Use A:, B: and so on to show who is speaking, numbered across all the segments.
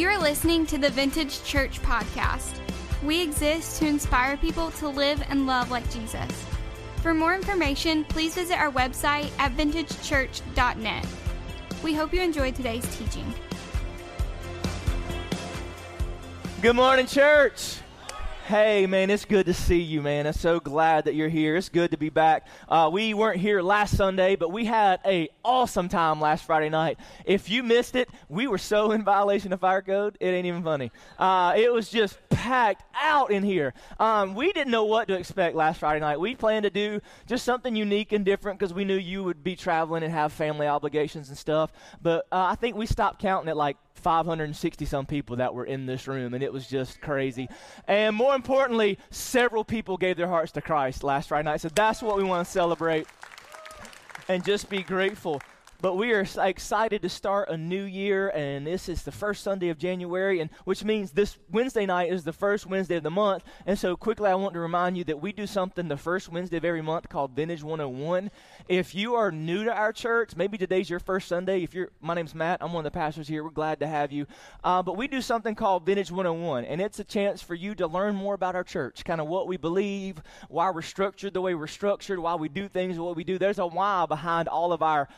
A: You're listening to the Vintage Church Podcast. We exist to inspire people to live and love like Jesus. For more information, please visit our website at vintagechurch.net. We hope you enjoyed today's teaching.
B: Good morning, church. Hey, man, it's good to see you, man. I'm so glad that you're here. It's good to be back. Uh, we weren't here last Sunday, but we had a awesome time last Friday night. If you missed it, we were so in violation of fire code, it ain't even funny. Uh, it was just packed out in here. Um, we didn't know what to expect last Friday night. We planned to do just something unique and different because we knew you would be traveling and have family obligations and stuff. But uh, I think we stopped counting at like 560 some people that were in this room, and it was just crazy. And more importantly, several people gave their hearts to Christ last Friday night. So that's what we want to celebrate and just be grateful. But we are excited to start a new year, and this is the first Sunday of January, and which means this Wednesday night is the first Wednesday of the month. And so, quickly, I want to remind you that we do something the first Wednesday of every month called Vintage 101. If you are new to our church, maybe today's your first Sunday. If you're, my name's Matt. I'm one of the pastors here. We're glad to have you. Uh, but we do something called Vintage 101, and it's a chance for you to learn more about our church, kind of what we believe, why we're structured the way we're structured, why we do things way we do. There's a why behind all of our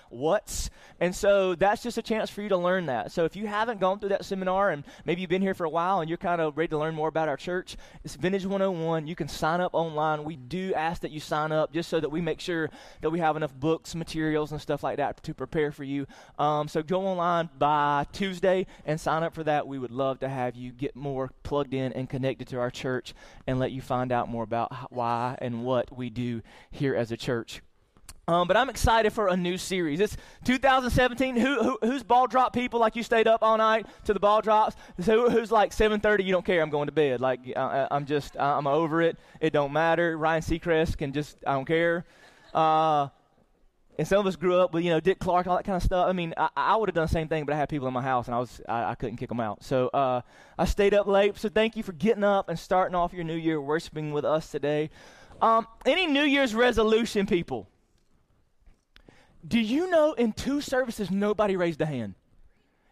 B: and so that's just a chance for you to learn that. So if you haven't gone through that seminar and maybe you've been here for a while and you're kind of ready to learn more about our church, it's Vintage 101. You can sign up online. We do ask that you sign up just so that we make sure that we have enough books, materials, and stuff like that to prepare for you. Um, so go online by Tuesday and sign up for that. We would love to have you get more plugged in and connected to our church and let you find out more about why and what we do here as a church. Um, but I'm excited for a new series. It's 2017. Who, who, who's ball drop people? Like you stayed up all night to the ball drops. So who's like 7:30? You don't care. I'm going to bed. Like uh, I'm just I'm over it. It don't matter. Ryan Seacrest can just I don't care. Uh, and some of us grew up with you know Dick Clark, all that kind of stuff. I mean, I, I would have done the same thing, but I had people in my house, and I was I, I couldn't kick them out. So uh, I stayed up late. So thank you for getting up and starting off your new year worshiping with us today. Um, any New Year's resolution, people? Do you know in two services nobody raised a hand?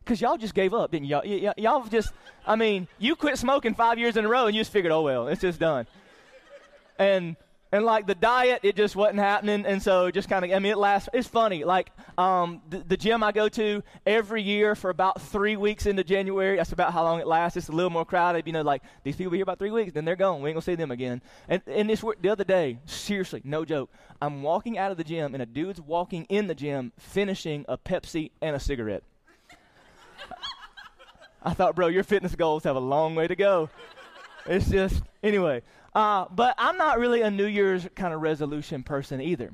B: Because y'all just gave up, didn't y'all? Y- y- y'all just, I mean, you quit smoking five years in a row and you just figured, oh, well, it's just done. And and like the diet, it just wasn't happening, and so just kind of, I mean, it lasts. It's funny, like um, the, the, gym I go to every year for about three weeks into January. That's about how long it lasts. It's a little more crowded, you know. Like these people be here about three weeks, then they're gone. We ain't gonna see them again. And and this the other day, seriously, no joke. I'm walking out of the gym, and a dude's walking in the gym, finishing a Pepsi and a cigarette. I thought, bro, your fitness goals have a long way to go. It's just anyway. Uh, but I'm not really a New Year's kind of resolution person either.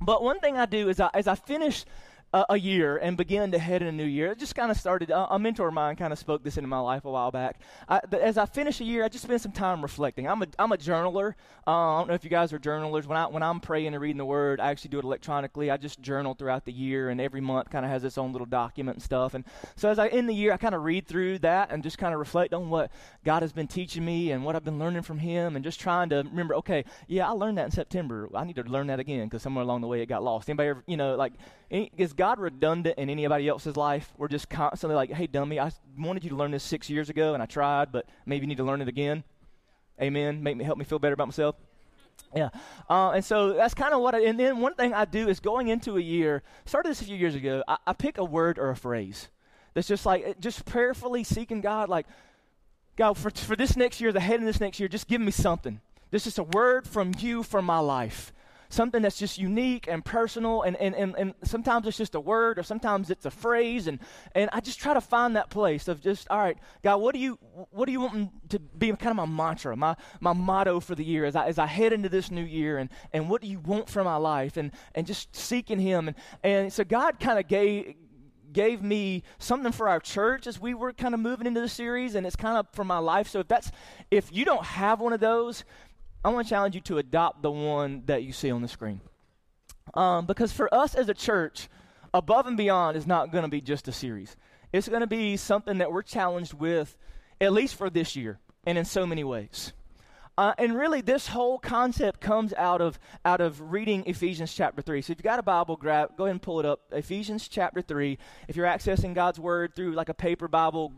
B: But one thing I do is I, as I finish a, a year and begin to head in a new year. It just kind of started. Uh, a mentor of mine kind of spoke this into my life a while back. I, as I finish a year, I just spend some time reflecting. I'm a I'm a journaler. Uh, I don't know if you guys are journalers. When I when I'm praying and reading the Word, I actually do it electronically. I just journal throughout the year, and every month kind of has its own little document and stuff. And so as I end the year, I kind of read through that and just kind of reflect on what God has been teaching me and what I've been learning from Him, and just trying to remember. Okay, yeah, I learned that in September. I need to learn that again because somewhere along the way it got lost. Anybody ever, you know, like is God redundant in anybody else's life? We're just constantly like, hey, dummy, I wanted you to learn this six years ago, and I tried, but maybe you need to learn it again. Amen. Make me help me feel better about myself. Yeah. Uh, and so that's kind of what I, and then one thing I do is going into a year, started this a few years ago, I, I pick a word or a phrase that's just like, just prayerfully seeking God, like, God, for, for this next year, the head of this next year, just give me something. This is a word from you for my life something that's just unique and personal and, and, and, and sometimes it's just a word or sometimes it's a phrase and, and i just try to find that place of just all right god what do you what do you want to be kind of my mantra my, my motto for the year as I, as I head into this new year and, and what do you want for my life and, and just seeking him and, and so god kind of gave gave me something for our church as we were kind of moving into the series and it's kind of for my life. So if that's if you don't have one of those I want to challenge you to adopt the one that you see on the screen. Um, because for us as a church, above and beyond is not going to be just a series. It's going to be something that we're challenged with, at least for this year, and in so many ways. Uh, and really, this whole concept comes out of out of reading Ephesians chapter three. So, if you got a Bible, grab, go ahead and pull it up. Ephesians chapter three. If you're accessing God's word through like a paper Bible,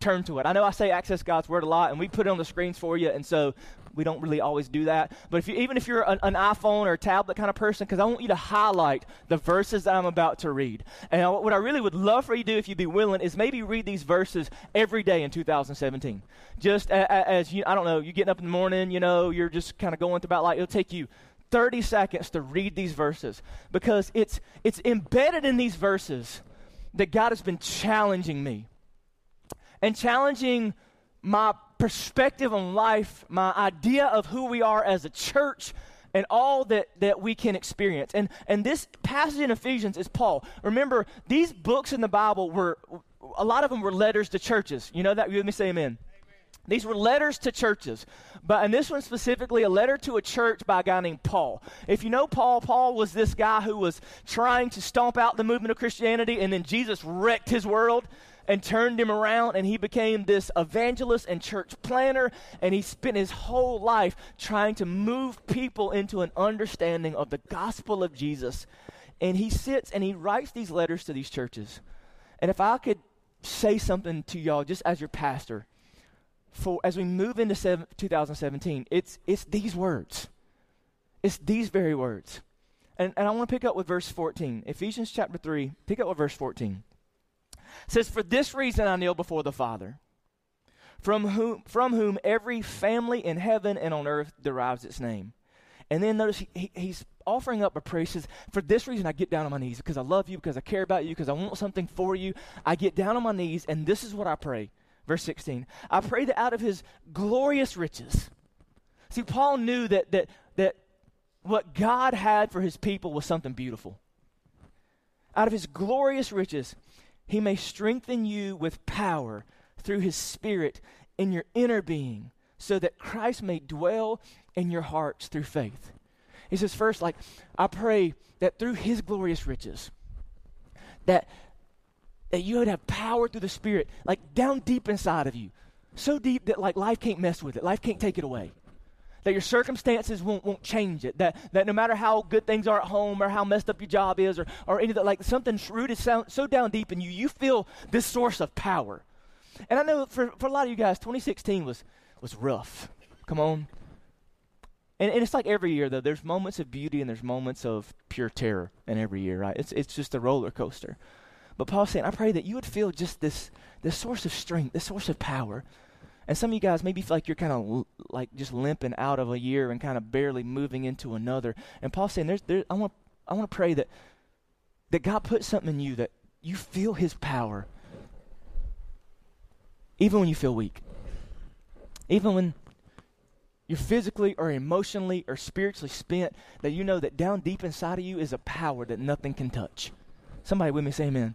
B: turn to it. I know I say access God's word a lot, and we put it on the screens for you, and so we don't really always do that. But if you, even if you're an, an iPhone or tablet kind of person, because I want you to highlight the verses that I'm about to read. And I, what I really would love for you to do, if you'd be willing, is maybe read these verses every day in 2017. Just a, a, as you, I don't know, you're getting up in the morning, you know, you're just kind of going about like it'll take you 30 seconds to read these verses because it's it's embedded in these verses that God has been challenging me and challenging my perspective on life, my idea of who we are as a church, and all that, that we can experience. And, and this passage in Ephesians is Paul. Remember, these books in the Bible were, a lot of them were letters to churches. You know that? Let me say amen. These were letters to churches. But and this one specifically, a letter to a church by a guy named Paul. If you know Paul, Paul was this guy who was trying to stomp out the movement of Christianity, and then Jesus wrecked his world and turned him around, and he became this evangelist and church planner, and he spent his whole life trying to move people into an understanding of the gospel of Jesus. And he sits and he writes these letters to these churches. And if I could say something to y'all just as your pastor, for as we move into seven, 2017, it's it's these words. It's these very words. And, and I want to pick up with verse 14. Ephesians chapter 3, pick up with verse 14 says, For this reason I kneel before the Father, from whom, from whom every family in heaven and on earth derives its name. And then notice he, he, he's offering up a prayer. He says, For this reason I get down on my knees, because I love you, because I care about you, because I want something for you. I get down on my knees, and this is what I pray. Verse 16. I pray that out of his glorious riches. See, Paul knew that that that what God had for his people was something beautiful. Out of his glorious riches, he may strengthen you with power through his Spirit in your inner being, so that Christ may dwell in your hearts through faith. He says, first, like, I pray that through his glorious riches, that that you would have power through the Spirit, like down deep inside of you. So deep that like life can't mess with it. Life can't take it away that your circumstances won't, won't change it. That, that no matter how good things are at home or how messed up your job is or, or anything, like something rooted so, so down deep in you, you feel this source of power. And I know for, for a lot of you guys, 2016 was, was rough. Come on. And, and it's like every year, though. There's moments of beauty and there's moments of pure terror in every year, right? It's, it's just a roller coaster. But Paul's saying, I pray that you would feel just this, this source of strength, this source of power and some of you guys maybe feel like you're kind of l- like just limping out of a year and kind of barely moving into another. And Paul's saying, "There's, there, I want, I want to pray that that God put something in you that you feel His power, even when you feel weak, even when you're physically or emotionally or spiritually spent. That you know that down deep inside of you is a power that nothing can touch. Somebody with me say Amen.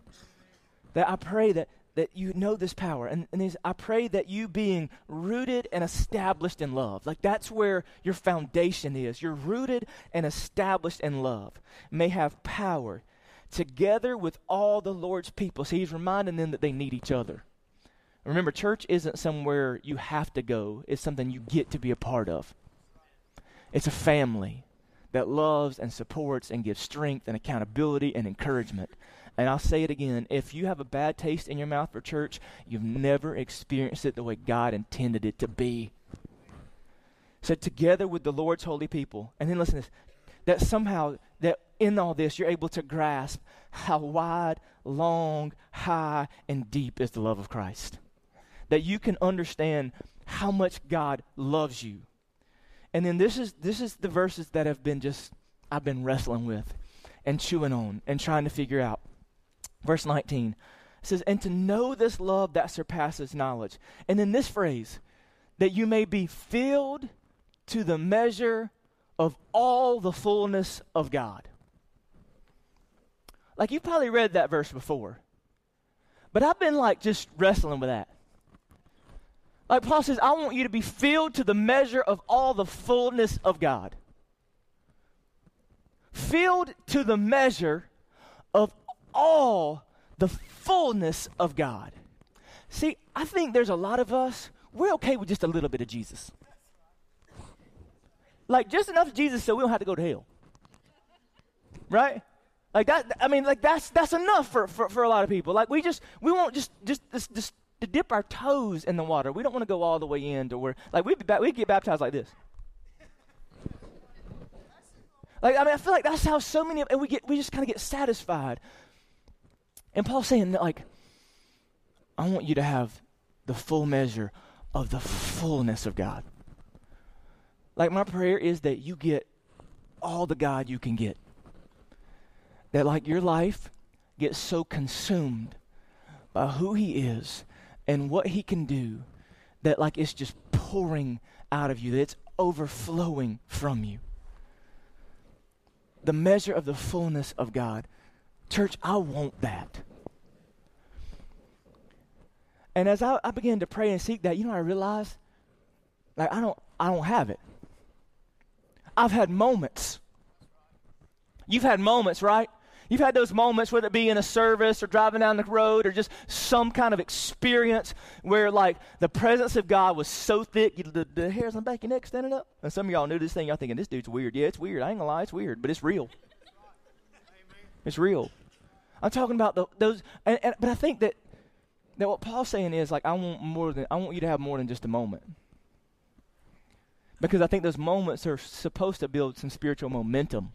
B: That I pray that that you know this power. And, and I pray that you being rooted and established in love, like that's where your foundation is. You're rooted and established in love, may have power together with all the Lord's people. He's reminding them that they need each other. Remember, church isn't somewhere you have to go, it's something you get to be a part of. It's a family that loves and supports and gives strength and accountability and encouragement. And I'll say it again if you have a bad taste in your mouth for church, you've never experienced it the way God intended it to be. So, together with the Lord's holy people, and then listen to this, that somehow, that in all this, you're able to grasp how wide, long, high, and deep is the love of Christ. That you can understand how much God loves you. And then this is this is the verses that have been just I've been wrestling with and chewing on and trying to figure out. Verse 19 says, And to know this love that surpasses knowledge. And then this phrase, that you may be filled to the measure of all the fullness of God. Like you've probably read that verse before, but I've been like just wrestling with that. Like Paul says, I want you to be filled to the measure of all the fullness of God. Filled to the measure all the fullness of God. See, I think there's a lot of us, we're okay with just a little bit of Jesus. Like just enough Jesus so we don't have to go to hell. Right? Like that I mean like that's that's enough for, for, for a lot of people. Like we just we want just just just, this to dip our toes in the water. We don't want to go all the way in to where, like, we'd, be, we'd get baptized like this. Like, I mean, I feel like that's how so many of, and we get, we just kind of get satisfied. And Paul's saying that, like, I want you to have the full measure of the fullness of God. Like, my prayer is that you get all the God you can get. That, like, your life gets so consumed by who He is and what He can do that, like, it's just pouring out of you, that it's overflowing from you. The measure of the fullness of God. Church, I want that. And as I, I began to pray and seek that, you know, I realized, like, I don't, I don't have it. I've had moments. You've had moments, right? You've had those moments, whether it be in a service or driving down the road or just some kind of experience where, like, the presence of God was so thick, you, the, the hairs on the back of your neck standing up. And some of y'all knew this thing. Y'all thinking, this dude's weird. Yeah, it's weird. I ain't gonna lie, it's weird, but it's real. It's real. I'm talking about the, those, and, and, but I think that that what Paul's saying is like I want more than I want you to have more than just a moment. Because I think those moments are supposed to build some spiritual momentum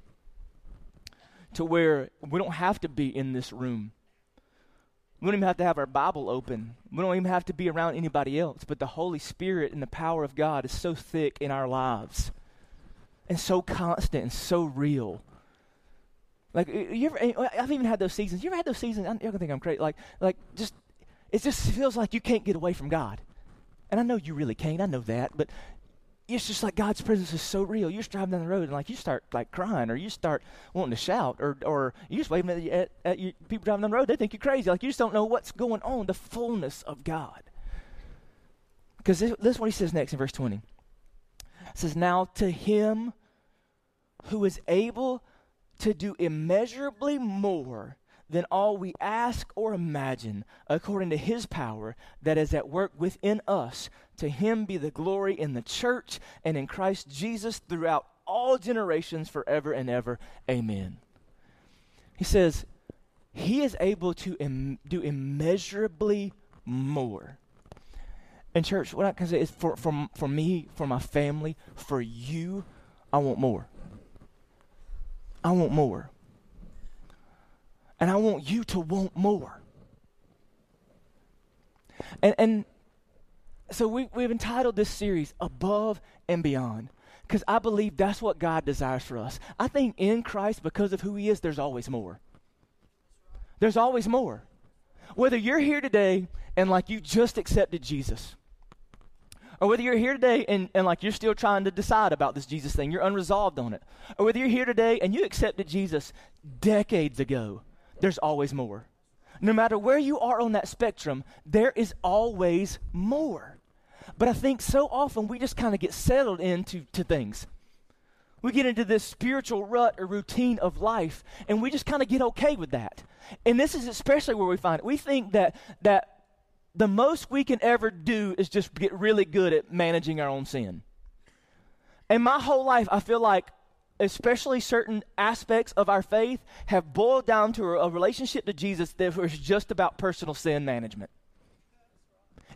B: to where we don't have to be in this room. We don't even have to have our Bible open. We don't even have to be around anybody else. But the Holy Spirit and the power of God is so thick in our lives and so constant and so real. Like you ever, I've even had those seasons. You ever had those seasons? You're gonna think I'm crazy. Like, like just it just feels like you can't get away from God. And I know you really can't. I know that, but it's just like God's presence is so real. You just driving down the road and like you start like crying, or you start wanting to shout, or or you just waving at, at, at people driving down the road. They think you're crazy. Like you just don't know what's going on. The fullness of God. Because this, this is what he says next in verse 20. It says, Now to him who is able to do immeasurably more than all we ask or imagine, according to his power that is at work within us. To him be the glory in the church and in Christ Jesus throughout all generations, forever and ever. Amen. He says, He is able to Im- do immeasurably more. And, church, what I can say is for, for, for me, for my family, for you, I want more. I want more. And I want you to want more. And, and so we, we've entitled this series Above and Beyond because I believe that's what God desires for us. I think in Christ, because of who He is, there's always more. There's always more. Whether you're here today and like you just accepted Jesus, or whether you're here today and, and like you're still trying to decide about this Jesus thing, you're unresolved on it, or whether you're here today and you accepted Jesus decades ago, there's always more. No matter where you are on that spectrum, there is always more. But I think so often we just kind of get settled into to things. We get into this spiritual rut or routine of life, and we just kind of get okay with that. And this is especially where we find it. We think that that the most we can ever do is just get really good at managing our own sin. And my whole life, I feel like especially certain aspects of our faith, have boiled down to a, relationship to Jesus that was just about personal sin management.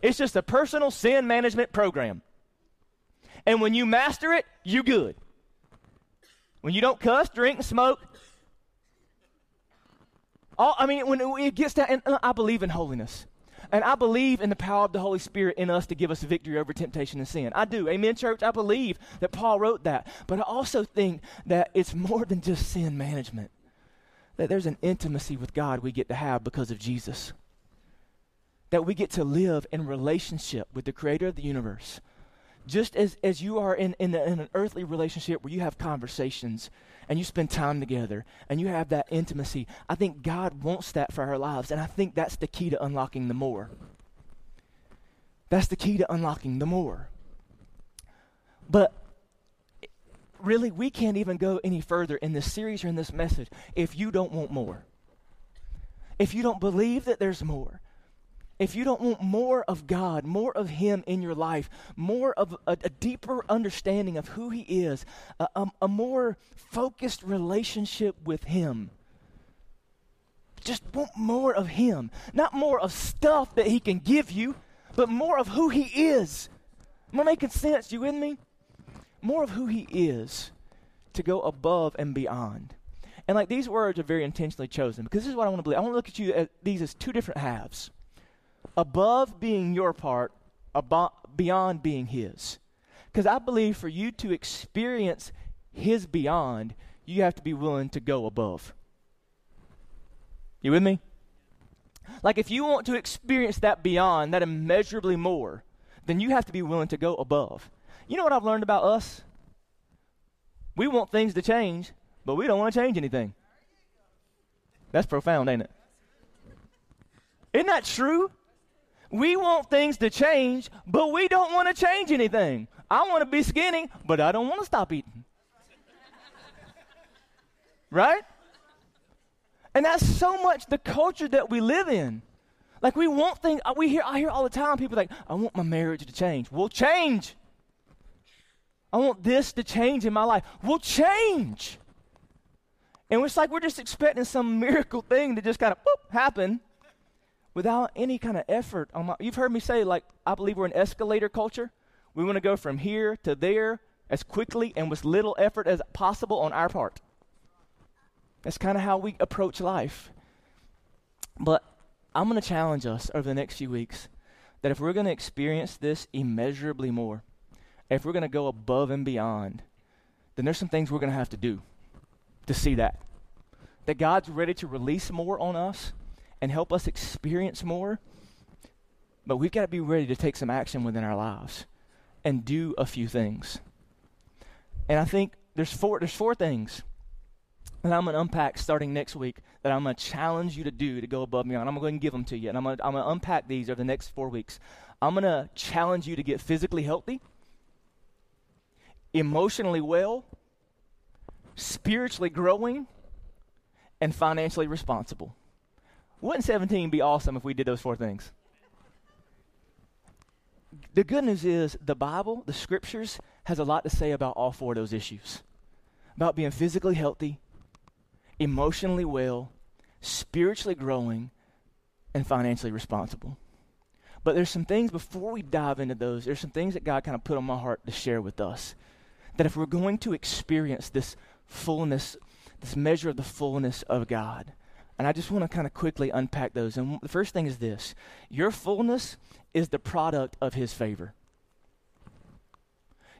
B: It's just a personal sin management program. And when you master it, you good. When you don't cuss, drink, and smoke, all, I mean, when it gets down, and uh, I believe in holiness. And I believe in the power of the Holy Spirit in us to give us victory over temptation and sin. I do. Amen, church? I believe that Paul wrote that. But I also think that it's more than just sin management, that there's an intimacy with God we get to have because of Jesus. That we get to live in relationship with the creator of the universe. Just as, as you are in, in, in an earthly relationship where you have conversations and you spend time together and you have that intimacy. I think God wants that for our lives, and I think that's the key to unlocking the more. That's the key to unlocking the more. But really, we can't even go any further in this series or in this message if you don't want more. If you don't believe that there's more, if you don't want more of God, more of Him in your life, more of a, a deeper understanding of who He is, a, a, a more focused relationship with Him, just want more of Him. Not more of stuff that He can give you, but more of who He is. Am I making sense? You with me? More of who He is to go above and beyond. And like these words are very intentionally chosen because this is what I want to believe. I want to look at you at these as two different halves. Above being your part, beyond being his. Because I believe for you to experience his beyond, you have to be willing to go above. You with me? Like if you want to experience that beyond, that immeasurably more, then you have to be willing to go above. You know what I've learned about us? We want things to change, but we don't want to change anything. That's profound, ain't it? Isn't that true? We want things to change, but we don't want to change anything. I want to be skinny, but I don't want to stop eating. right? And that's so much the culture that we live in. Like we want things, uh, we hear, I hear all the time people like, I want my marriage to change. We'll change. I want this to change in my life. We'll change. And it's like we're just expecting some miracle thing to just kind of boop, happen without any kind of effort on my you've heard me say like i believe we're an escalator culture. We want to go from here to there as quickly and with little effort as possible on our part. That's kind of how we approach life. But i'm going to challenge us over the next few weeks that if we're going to experience this immeasurably more if we're going to go above and beyond then there's some things we're going to have to do to see that. That god's ready to release more on us and help us experience more. But we've got to be ready to take some action within our lives and do a few things. And I think there's four there's four things that I'm going to unpack starting next week that I'm going to challenge you to do to go above and beyond. I'm going to give them to you, and I'm going to, I'm going to unpack these over the next four weeks. I'm going to challenge you to get physically healthy, emotionally well, spiritually growing, and financially responsible. Wouldn't 17 be awesome if we did those four things? The good news is the Bible, the scriptures, has a lot to say about all four of those issues about being physically healthy, emotionally well, spiritually growing, and financially responsible. But there's some things before we dive into those, there's some things that God kind of put on my heart to share with us. That if we're going to experience this fullness, this measure of the fullness of God, and I just want to kind of quickly unpack those. And the first thing is this your fullness is the product of His favor.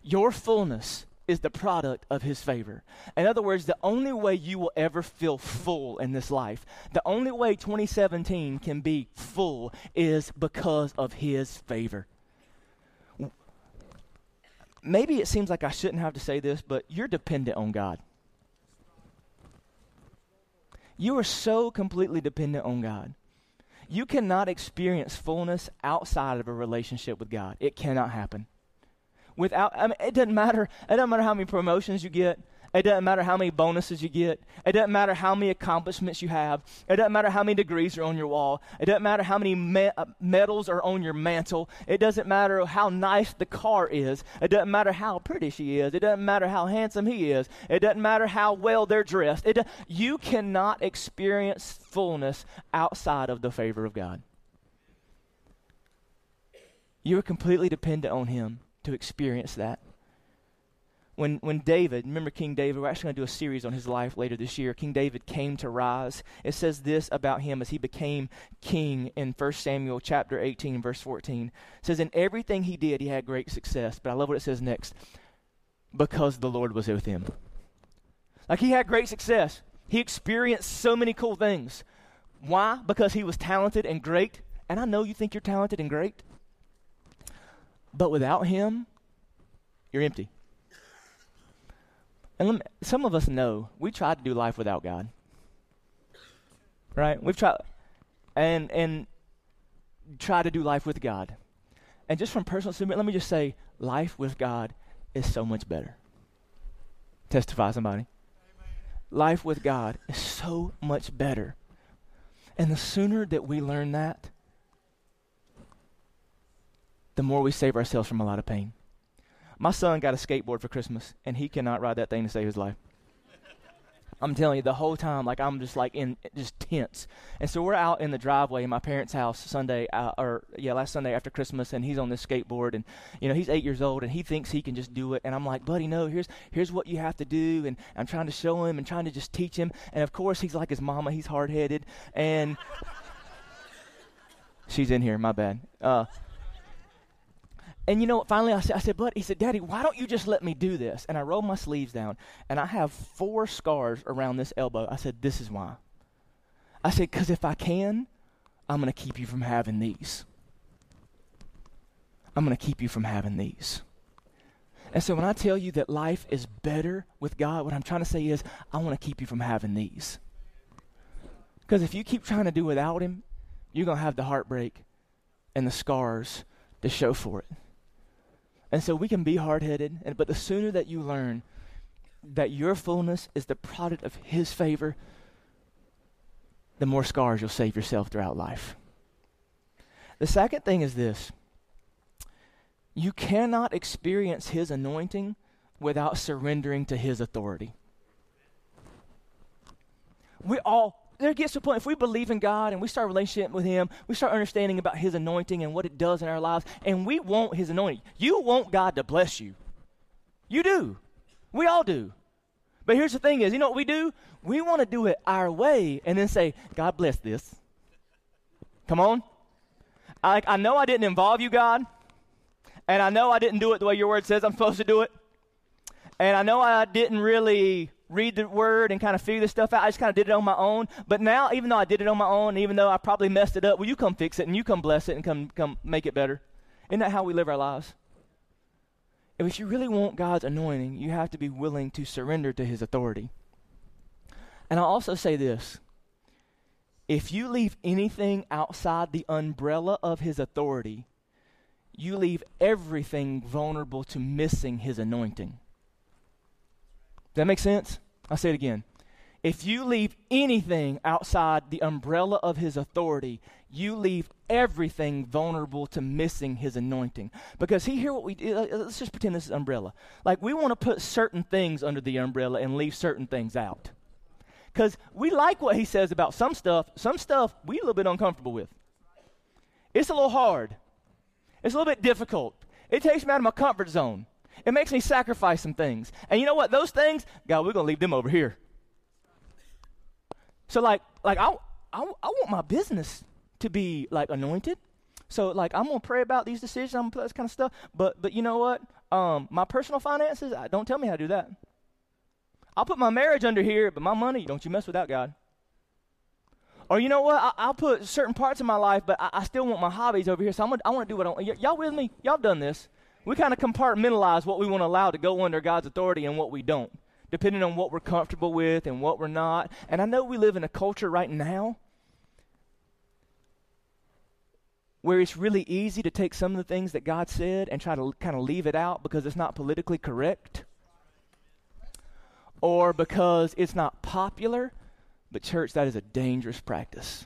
B: Your fullness is the product of His favor. In other words, the only way you will ever feel full in this life, the only way 2017 can be full is because of His favor. Maybe it seems like I shouldn't have to say this, but you're dependent on God. You are so completely dependent on God. You cannot experience fullness outside of a relationship with God. It cannot happen. Without, I mean, it doesn't matter. It doesn't matter how many promotions you get. It doesn't matter how many bonuses you get. It doesn't matter how many accomplishments you have. It doesn't matter how many degrees are on your wall. It doesn't matter how many me- uh, medals are on your mantle. It doesn't matter how nice the car is. It doesn't matter how pretty she is. It doesn't matter how handsome he is. It doesn't matter how well they're dressed. It, you cannot experience fullness outside of the favor of God. You are completely dependent on Him to experience that when, when David, remember King David, we're actually going to do a series on his life later this year. King David came to rise. It says this about him as he became king in 1 Samuel chapter 18, verse 14. It says, In everything he did, he had great success. But I love what it says next because the Lord was with him. Like he had great success. He experienced so many cool things. Why? Because he was talented and great. And I know you think you're talented and great. But without him, you're empty. And me, some of us know we tried to do life without God. Right? We've tried and and try to do life with God. And just from personal experience, let me just say life with God is so much better. Testify somebody. Amen. Life with God is so much better. And the sooner that we learn that, the more we save ourselves from a lot of pain. My son got a skateboard for Christmas, and he cannot ride that thing to save his life. I'm telling you, the whole time, like I'm just like in just tense. And so we're out in the driveway in my parents' house Sunday, uh, or yeah, last Sunday after Christmas, and he's on this skateboard, and you know he's eight years old, and he thinks he can just do it. And I'm like, buddy, no, here's here's what you have to do, and I'm trying to show him and trying to just teach him. And of course, he's like his mama, he's hard headed, and she's in here, my bad. Uh, and you know what? Finally, I said, I said, but he said, Daddy, why don't you just let me do this? And I rolled my sleeves down, and I have four scars around this elbow. I said, This is why. I said, Because if I can, I'm going to keep you from having these. I'm going to keep you from having these. And so when I tell you that life is better with God, what I'm trying to say is, I want to keep you from having these. Because if you keep trying to do without Him, you're going to have the heartbreak and the scars to show for it. And so we can be hard headed, but the sooner that you learn that your fullness is the product of His favor, the more scars you'll save yourself throughout life. The second thing is this you cannot experience His anointing without surrendering to His authority. We all there gets to a point if we believe in God and we start relationship with Him, we start understanding about His anointing and what it does in our lives, and we want His anointing. You want God to bless you. You do. We all do. But here's the thing is, you know what we do? We want to do it our way and then say, God bless this. Come on. I, I know I didn't involve you, God. And I know I didn't do it the way your word says I'm supposed to do it. And I know I didn't really read the word and kind of figure this stuff out. I just kind of did it on my own. But now, even though I did it on my own, even though I probably messed it up, will you come fix it and you come bless it and come come make it better? Isn't that how we live our lives? If you really want God's anointing, you have to be willing to surrender to His authority. And I'll also say this if you leave anything outside the umbrella of His authority, you leave everything vulnerable to missing His anointing. That make sense? I'll say it again. If you leave anything outside the umbrella of his authority, you leave everything vulnerable to missing his anointing. Because he hear what we do. Uh, let's just pretend this is umbrella. Like we want to put certain things under the umbrella and leave certain things out. Because we like what he says about some stuff. Some stuff we a little bit uncomfortable with. It's a little hard. It's a little bit difficult. It takes me out of my comfort zone. It makes me sacrifice some things. And you know what? Those things, God, we're going to leave them over here. So, like, like I, I, I want my business to be, like, anointed. So, like, I'm going to pray about these decisions, I'm going to this kind of stuff. But, but you know what? Um, my personal finances, I, don't tell me how to do that. I'll put my marriage under here, but my money, don't you mess with that, God. Or you know what? I, will put certain parts of my life, but I, I, still want my hobbies over here. So I'm gonna, I want to do what I want. Y- y'all with me? Y'all done this? We kind of compartmentalize what we want to allow to go under God's authority and what we don't, depending on what we're comfortable with and what we're not. And I know we live in a culture right now where it's really easy to take some of the things that God said and try to kind of leave it out because it's not politically correct or because it's not popular. But, church, that is a dangerous practice.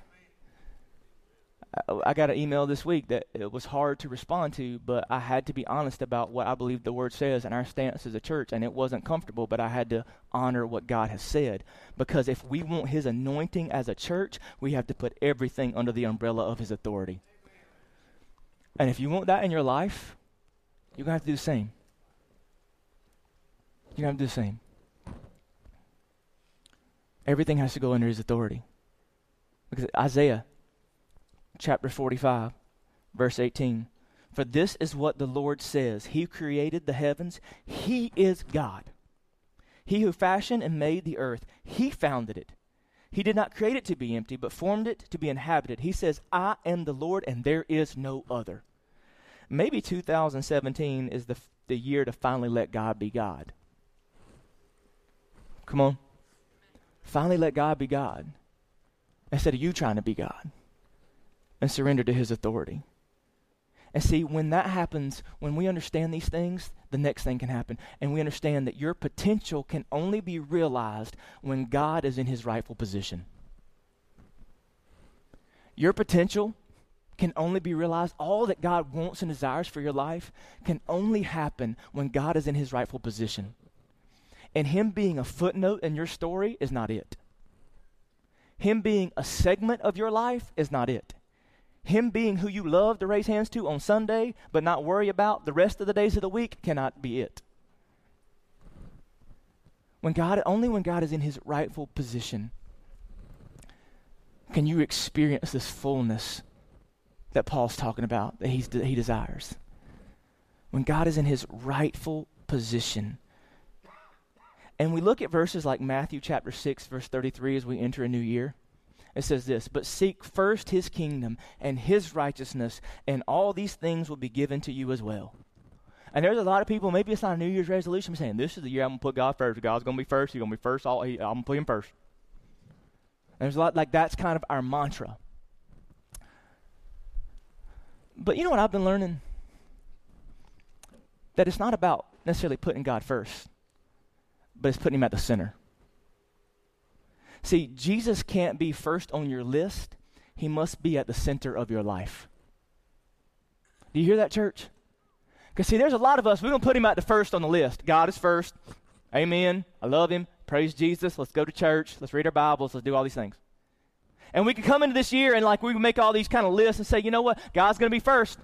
B: I got an email this week that it was hard to respond to, but I had to be honest about what I believe the word says and our stance as a church, and it wasn't comfortable, but I had to honor what God has said. Because if we want His anointing as a church, we have to put everything under the umbrella of His authority. And if you want that in your life, you're going to have to do the same. You're going to have to do the same. Everything has to go under His authority. Because Isaiah chapter 45, verse 18. For this is what the Lord says He created the heavens, He is God. He who fashioned and made the earth, He founded it. He did not create it to be empty, but formed it to be inhabited. He says, I am the Lord, and there is no other. Maybe 2017 is the, the year to finally let God be God. Come on. Finally let God be God instead of you trying to be God and surrender to his authority. And see, when that happens, when we understand these things, the next thing can happen. And we understand that your potential can only be realized when God is in his rightful position. Your potential can only be realized, all that God wants and desires for your life can only happen when God is in his rightful position. And Him being a footnote in your story is not it. Him being a segment of your life is not it. Him being who you love to raise hands to on Sunday, but not worry about the rest of the days of the week cannot be it. When God, only when God is in his rightful position can you experience this fullness that Paul's talking about, that he's, he desires. When God is in his rightful position. And we look at verses like Matthew chapter 6, verse 33 as we enter a new year. It says this, but seek first his kingdom and his righteousness, and all these things will be given to you as well. And there's a lot of people, maybe it's not a New Year's resolution, saying, This is the year I'm going to put God first. God's going to be first. He's going to be first. All, he, I'm going to put him first. And there's a lot like that's kind of our mantra. But you know what I've been learning? That it's not about necessarily putting God first, but it's putting him at the center. See, Jesus can't be first on your list, he must be at the center of your life. Do you hear that, church? Because, see, there's a lot of us, we're to put him at the first on the list. God is first. Amen. I love him. Praise Jesus. Let's go to church. Let's read our Bibles. Let's do all these things. And we can come into this year and, like, we make all these kind of lists and say, you know what? God's going to be first.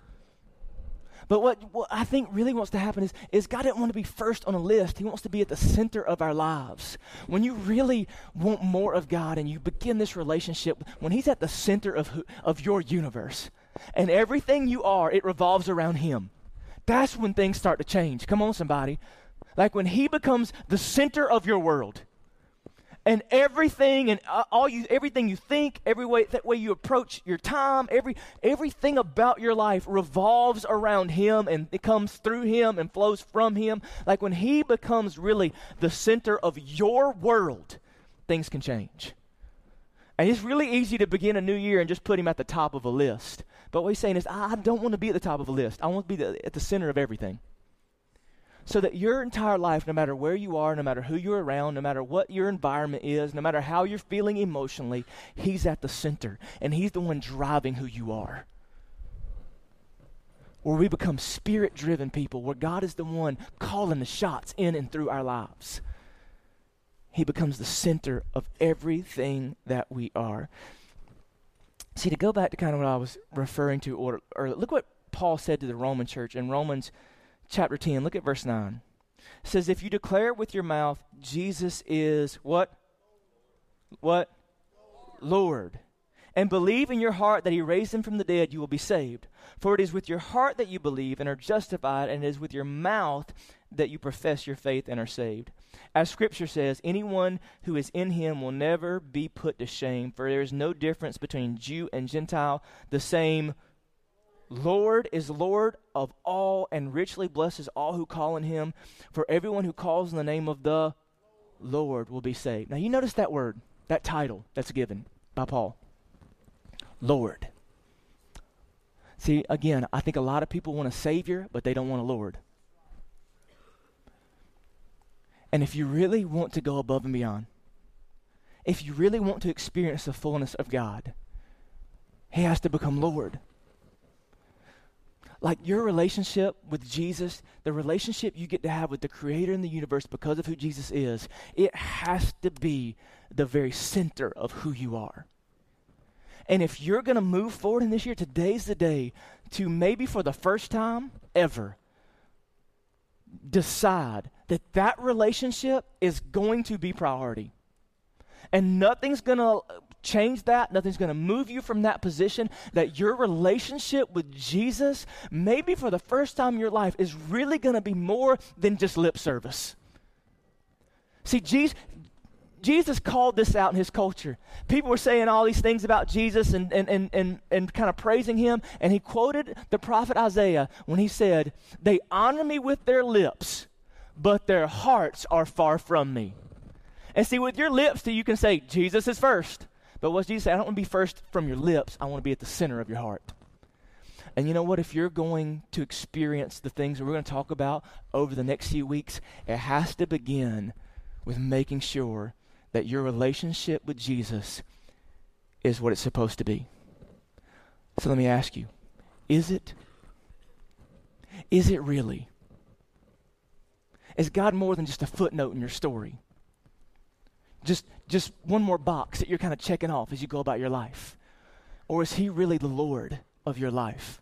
B: But what, what I think really wants to happen is, is God didn't want to be first on a list. He wants to be at the center of our lives. When you really want more of God and you begin this relationship, when He's at the center of, who, of your universe and everything you are, it revolves around Him. That's when things start to change. Come on, somebody. Like when He becomes the center of your world and everything and uh, all you everything you think every way that way you approach your time every everything about your life revolves around him and it comes through him and flows from him. Like when he becomes really the center of your world things can change. And it's really easy to begin a new year and just put him at the top of a list. But what he's saying is i don't want to be at the top of a list. I want to be the, at the center of everything so that your entire life, no matter where you are, no matter who you're around, no matter what your environment is, no matter how you're feeling emotionally, He's at the center and He's the one driving who you are. Where we become spirit driven people, where God is the one calling the shots in and through our lives. He becomes the center of everything that we are. See, to go back to kind of what I was referring to, or, or look what Paul said to the Roman church in Romans chapter 10, look at verse 9. It says, If you declare with your mouth, Jesus is what? What? Lord. And believe in your heart that he raised him from the dead, you will be saved. For it is with your heart that you believe and are justified, and it is with your mouth that you profess your faith and are saved. As Scripture says, anyone who is in him will never be put to shame, for there is no difference between Jew and Gentile. The same Lord is Lord of all and richly blesses all who call on him. For everyone who calls in the name of the Lord will be saved. Now, you notice that word, that title that's given by Paul Lord. See, again, I think a lot of people want a Savior, but they don't want a Lord. And if you really want to go above and beyond, if you really want to experience the fullness of God, He has to become Lord like your relationship with Jesus, the relationship you get to have with the creator in the universe because of who Jesus is, it has to be the very center of who you are. And if you're going to move forward in this year, today's the day to maybe for the first time ever decide that that relationship is going to be priority. And nothing's going to change that. Nothing's going to move you from that position. That your relationship with Jesus, maybe for the first time in your life, is really going to be more than just lip service. See, Jesus, Jesus called this out in his culture. People were saying all these things about Jesus and, and, and, and, and kind of praising him. And he quoted the prophet Isaiah when he said, They honor me with their lips, but their hearts are far from me. And see, with your lips, you can say, Jesus is first. But what Jesus said, I don't want to be first from your lips, I want to be at the center of your heart. And you know what? If you're going to experience the things that we're going to talk about over the next few weeks, it has to begin with making sure that your relationship with Jesus is what it's supposed to be. So let me ask you is it? Is it really? Is God more than just a footnote in your story? Just, just one more box that you're kind of checking off as you go about your life? Or is He really the Lord of your life?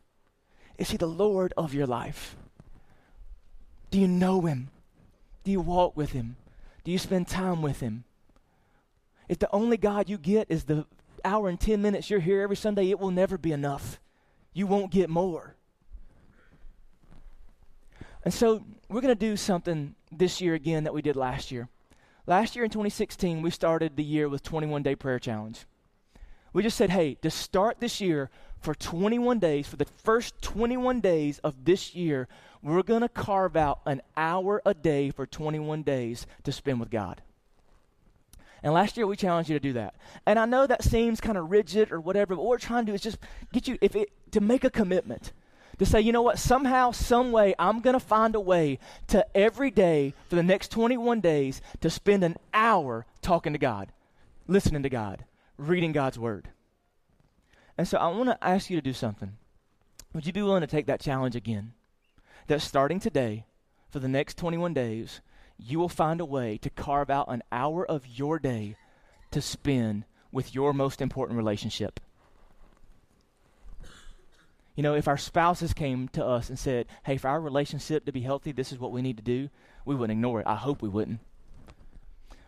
B: Is He the Lord of your life? Do you know Him? Do you walk with Him? Do you spend time with Him? If the only God you get is the hour and 10 minutes you're here every Sunday, it will never be enough. You won't get more. And so we're going to do something this year again that we did last year. Last year in 2016, we started the year with 21 day prayer challenge. We just said, hey, to start this year for 21 days, for the first 21 days of this year, we're going to carve out an hour a day for 21 days to spend with God. And last year we challenged you to do that. And I know that seems kind of rigid or whatever, but what we're trying to do is just get you if it to make a commitment. To say, you know what, somehow, some way, I'm going to find a way to every day for the next 21 days to spend an hour talking to God, listening to God, reading God's Word. And so I want to ask you to do something. Would you be willing to take that challenge again? That starting today, for the next 21 days, you will find a way to carve out an hour of your day to spend with your most important relationship. You know, if our spouses came to us and said, hey, for our relationship to be healthy, this is what we need to do, we wouldn't ignore it. I hope we wouldn't.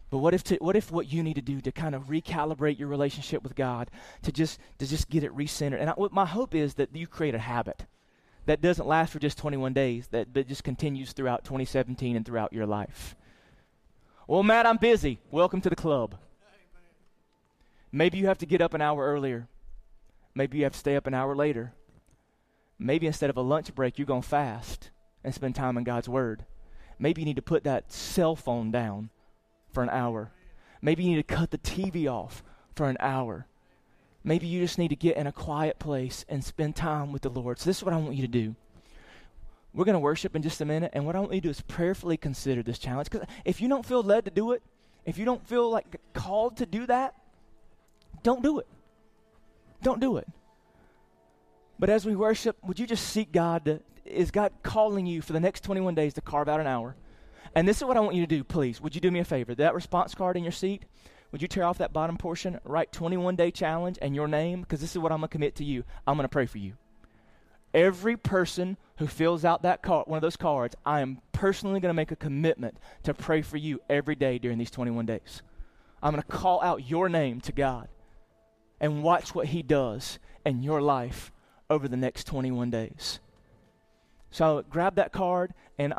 B: But what if, to, what if what you need to do to kind of recalibrate your relationship with God, to just, to just get it recentered? And I, my hope is that you create a habit that doesn't last for just 21 days, that, that just continues throughout 2017 and throughout your life. Well, Matt, I'm busy. Welcome to the club. Maybe you have to get up an hour earlier. Maybe you have to stay up an hour later. Maybe instead of a lunch break, you're going to fast and spend time in God's Word. Maybe you need to put that cell phone down for an hour. Maybe you need to cut the TV off for an hour. Maybe you just need to get in a quiet place and spend time with the Lord. So, this is what I want you to do. We're going to worship in just a minute, and what I want you to do is prayerfully consider this challenge. Because if you don't feel led to do it, if you don't feel like called to do that, don't do it. Don't do it. But as we worship, would you just seek God? To, is God calling you for the next 21 days to carve out an hour? And this is what I want you to do, please. Would you do me a favor? That response card in your seat, would you tear off that bottom portion, write 21 day challenge and your name? Because this is what I'm going to commit to you. I'm going to pray for you. Every person who fills out that card, one of those cards, I am personally going to make a commitment to pray for you every day during these 21 days. I'm going to call out your name to God and watch what He does in your life over the next 21 days. So grab that card, and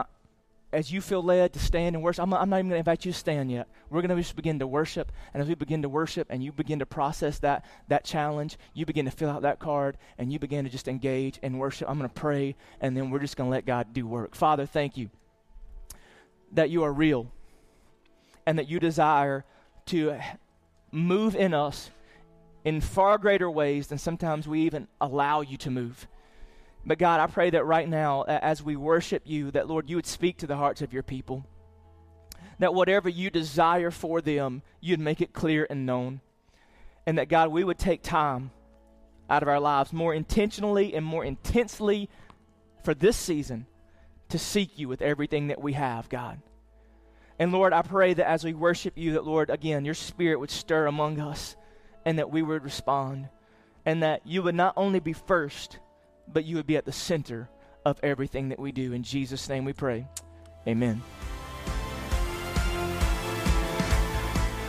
B: as you feel led to stand and worship, I'm, I'm not even going to invite you to stand yet. We're going to just begin to worship. And as we begin to worship and you begin to process that, that challenge, you begin to fill out that card and you begin to just engage and worship. I'm going to pray and then we're just going to let God do work. Father, thank you that you are real and that you desire to move in us in far greater ways than sometimes we even allow you to move. But God, I pray that right now, as we worship you, that Lord, you would speak to the hearts of your people. That whatever you desire for them, you'd make it clear and known. And that, God, we would take time out of our lives more intentionally and more intensely for this season to seek you with everything that we have, God. And Lord, I pray that as we worship you, that, Lord, again, your spirit would stir among us and that we would respond. And that you would not only be first, but you would be at the center of everything that we do. In Jesus' name we pray. Amen.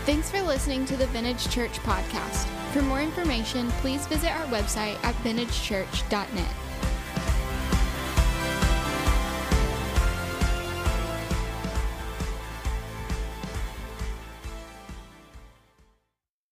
A: Thanks for listening to the Vintage Church podcast. For more information, please visit our website at vintagechurch.net.